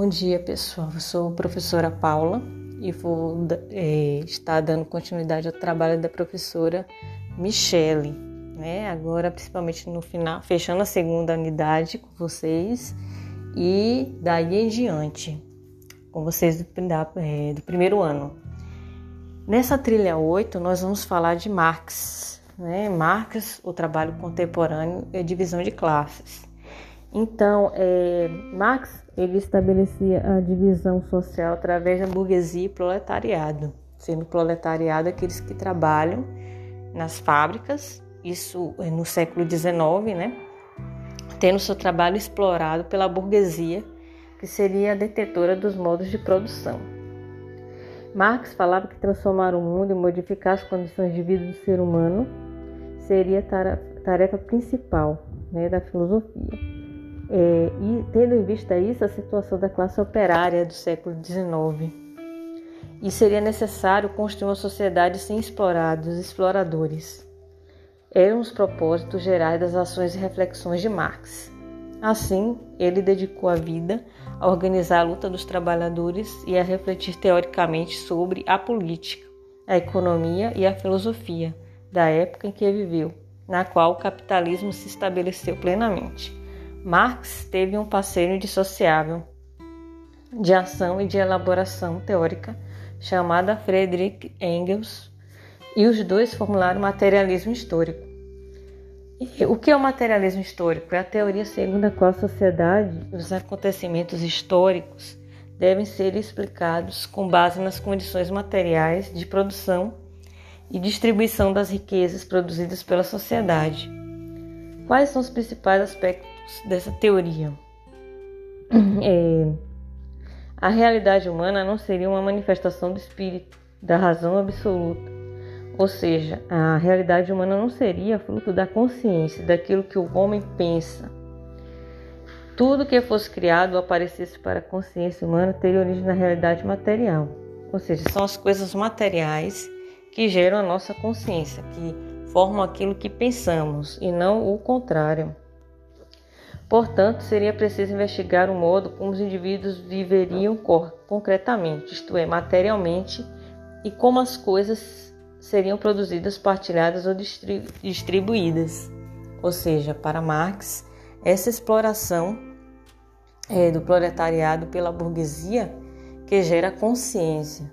Bom dia, pessoal. Eu sou a professora Paula e vou é, estar dando continuidade ao trabalho da professora Michele, né? Agora, principalmente no final, fechando a segunda unidade com vocês e daí em diante, com vocês do, da, é, do primeiro ano. Nessa trilha 8, nós vamos falar de Marx, né? Marx, o trabalho contemporâneo e a divisão de classes. Então, é, Marx ele estabelecia a divisão social através da burguesia e proletariado, sendo proletariado aqueles que trabalham nas fábricas, isso é no século XIX, né? Tendo seu trabalho explorado pela burguesia, que seria a detetora dos modos de produção. Marx falava que transformar o mundo e modificar as condições de vida do ser humano seria a tarefa principal né, da filosofia. É, e tendo em vista isso, a situação da classe operária do século XIX. E seria necessário construir uma sociedade sem explorados exploradores. Eram os propósitos gerais das ações e reflexões de Marx. Assim, ele dedicou a vida a organizar a luta dos trabalhadores e a refletir teoricamente sobre a política, a economia e a filosofia da época em que viveu, na qual o capitalismo se estabeleceu plenamente. Marx teve um parceiro indissociável de ação e de elaboração teórica chamada Friedrich Engels, e os dois formularam o materialismo histórico. O que é o materialismo histórico? É a teoria segundo a qual a sociedade e os acontecimentos históricos devem ser explicados com base nas condições materiais de produção e distribuição das riquezas produzidas pela sociedade. Quais são os principais aspectos dessa teoria. É, a realidade humana não seria uma manifestação do espírito, da razão absoluta. Ou seja, a realidade humana não seria fruto da consciência, daquilo que o homem pensa. Tudo que fosse criado ou aparecesse para a consciência humana teria origem na realidade material. Ou seja, são as coisas materiais que geram a nossa consciência, que formam aquilo que pensamos e não o contrário. Portanto, seria preciso investigar o modo como os indivíduos viveriam concretamente, isto é, materialmente, e como as coisas seriam produzidas, partilhadas ou distribuídas. Ou seja, para Marx, essa exploração é, do proletariado pela burguesia que gera consciência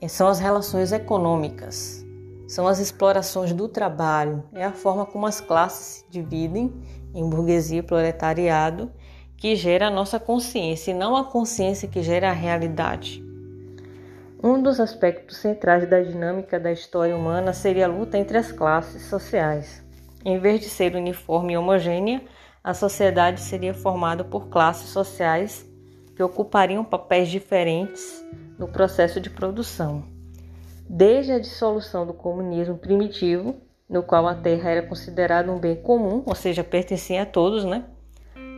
é, são as relações econômicas, são as explorações do trabalho, é a forma como as classes se dividem em burguesia e proletariado que gera a nossa consciência e não a consciência que gera a realidade. Um dos aspectos centrais da dinâmica da história humana seria a luta entre as classes sociais. Em vez de ser uniforme e homogênea, a sociedade seria formada por classes sociais que ocupariam papéis diferentes no processo de produção. Desde a dissolução do comunismo primitivo, no qual a terra era considerada um bem comum, ou seja, pertencia a todos, né?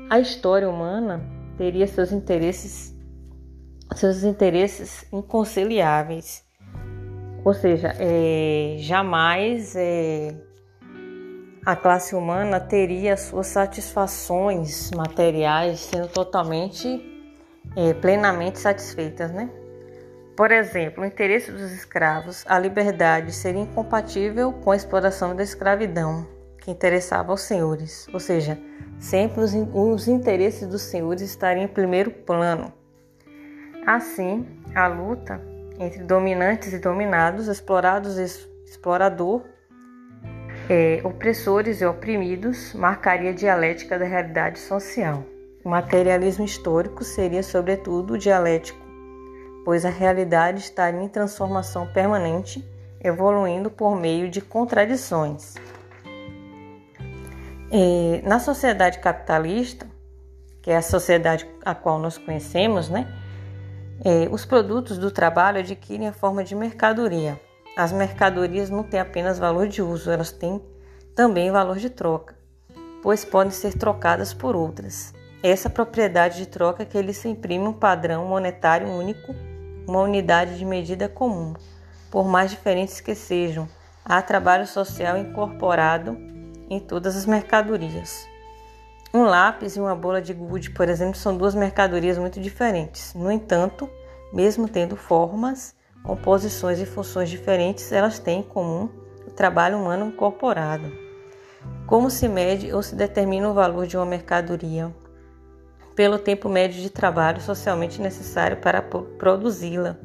A história humana teria seus interesses seus interesses inconciliáveis. Ou seja, é, jamais é, a classe humana teria suas satisfações materiais sendo totalmente, é, plenamente satisfeitas, né? Por exemplo, o interesse dos escravos, a liberdade seria incompatível com a exploração da escravidão, que interessava aos senhores, ou seja, sempre os, os interesses dos senhores estariam em primeiro plano. Assim, a luta entre dominantes e dominados, explorados e explorador, é, opressores e oprimidos, marcaria a dialética da realidade social. O materialismo histórico seria, sobretudo, dialético pois a realidade está em transformação permanente, evoluindo por meio de contradições. E na sociedade capitalista, que é a sociedade a qual nós conhecemos, né, é, os produtos do trabalho adquirem a forma de mercadoria. As mercadorias não têm apenas valor de uso, elas têm também valor de troca, pois podem ser trocadas por outras. Essa propriedade de troca é que eles imprime um padrão monetário único uma unidade de medida comum, por mais diferentes que sejam. Há trabalho social incorporado em todas as mercadorias. Um lápis e uma bola de gude, por exemplo, são duas mercadorias muito diferentes. No entanto, mesmo tendo formas, composições e funções diferentes, elas têm em comum o trabalho humano incorporado. Como se mede ou se determina o valor de uma mercadoria? Pelo tempo médio de trabalho socialmente necessário para produzi-la.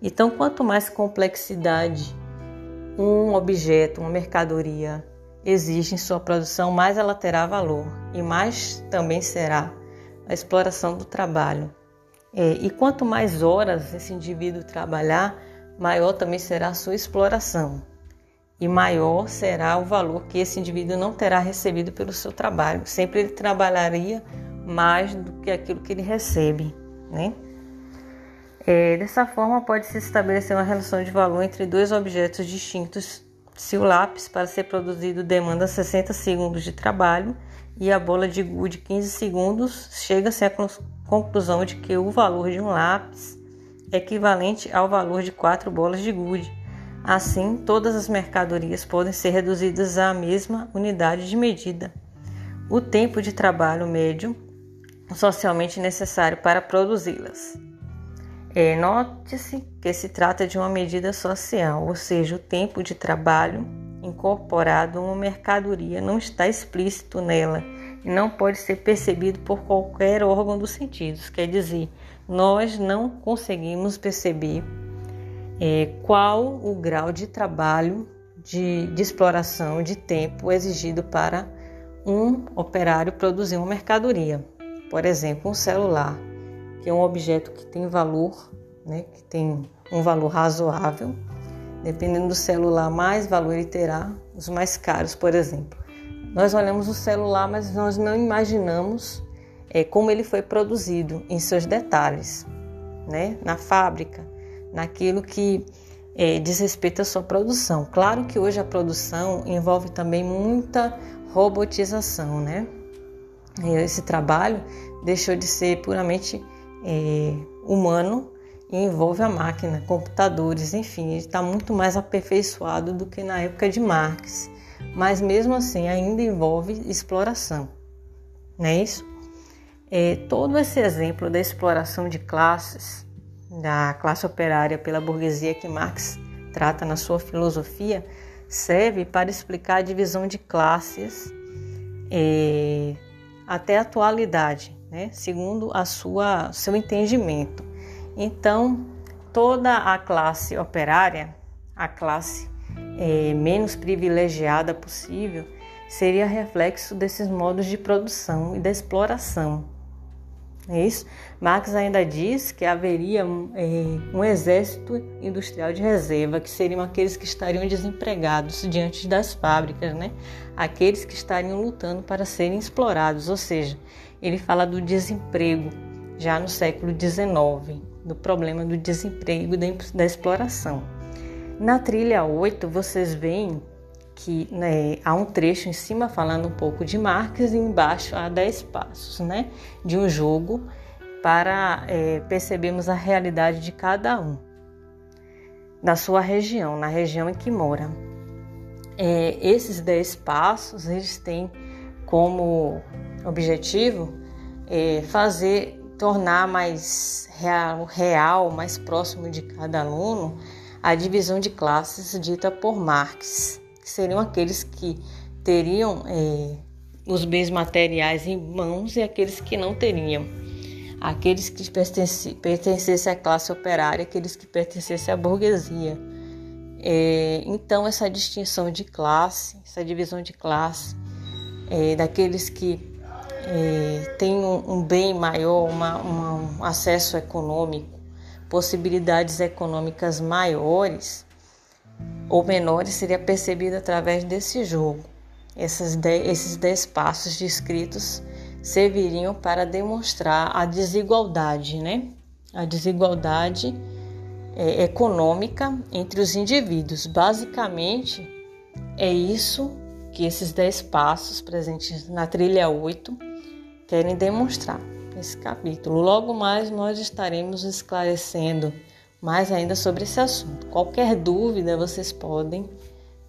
Então, quanto mais complexidade um objeto, uma mercadoria exige em sua produção, mais ela terá valor e mais também será a exploração do trabalho. É, e quanto mais horas esse indivíduo trabalhar, maior também será a sua exploração e maior será o valor que esse indivíduo não terá recebido pelo seu trabalho. Sempre ele trabalharia mais do que aquilo que ele recebe, né? É, dessa forma, pode-se estabelecer uma relação de valor entre dois objetos distintos se o lápis, para ser produzido, demanda 60 segundos de trabalho e a bola de gude 15 segundos, chega-se à conclusão de que o valor de um lápis é equivalente ao valor de quatro bolas de gude. Assim, todas as mercadorias podem ser reduzidas à mesma unidade de medida. O tempo de trabalho médio socialmente necessário para produzi-las. É, Note-se que se trata de uma medida social, ou seja, o tempo de trabalho incorporado a uma mercadoria não está explícito nela e não pode ser percebido por qualquer órgão dos sentidos. Quer dizer, nós não conseguimos perceber é, qual o grau de trabalho, de, de exploração de tempo exigido para um operário produzir uma mercadoria. Por exemplo, um celular que é um objeto que tem valor, né, que tem um valor razoável. Dependendo do celular, mais valor ele terá, os mais caros, por exemplo. Nós olhamos o celular, mas nós não imaginamos é, como ele foi produzido em seus detalhes, né, na fábrica, naquilo que é, diz respeito à sua produção. Claro que hoje a produção envolve também muita robotização, né? Esse trabalho deixou de ser puramente é, humano e envolve a máquina, computadores, enfim, está muito mais aperfeiçoado do que na época de Marx, mas mesmo assim ainda envolve exploração, não é isso? É, todo esse exemplo da exploração de classes, da classe operária pela burguesia que Marx trata na sua filosofia, serve para explicar a divisão de classes é, até a atualidade, né? segundo a sua seu entendimento. Então, toda a classe operária, a classe é, menos privilegiada possível, seria reflexo desses modos de produção e da exploração. É isso? Marx ainda diz que haveria é, um exército industrial de reserva, que seriam aqueles que estariam desempregados diante das fábricas, né? aqueles que estariam lutando para serem explorados, ou seja, ele fala do desemprego já no século XIX, do problema do desemprego e da exploração. Na trilha 8, vocês veem que né, há um trecho em cima falando um pouco de Marx e embaixo há 10 passos né, de um jogo para é, percebermos a realidade de cada um na sua região, na região em que mora. É, esses 10 passos eles têm como objetivo é, fazer, tornar mais real, real, mais próximo de cada aluno, a divisão de classes dita por Marx, que seriam aqueles que teriam é, os bens materiais em mãos e aqueles que não teriam. Aqueles que pertencessem à classe operária, aqueles que pertencessem à burguesia. É, então, essa distinção de classe, essa divisão de classe, é, daqueles que é, tem um, um, bem maior, uma, uma, um acesso econômico, possibilidades econômicas maiores ou menores seria percebido através desse jogo. Essas dez, esses dez passos descritos serviriam para demonstrar a desigualdade, né? A desigualdade é, econômica entre os indivíduos. Basicamente, é isso que esses dez passos presentes na trilha 8 querem demonstrar nesse capítulo. Logo mais nós estaremos esclarecendo mais ainda sobre esse assunto. Qualquer dúvida vocês podem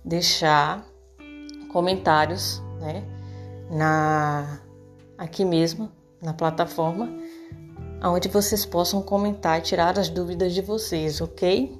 deixar comentários né, na, aqui mesmo na plataforma, onde vocês possam comentar e tirar as dúvidas de vocês, ok?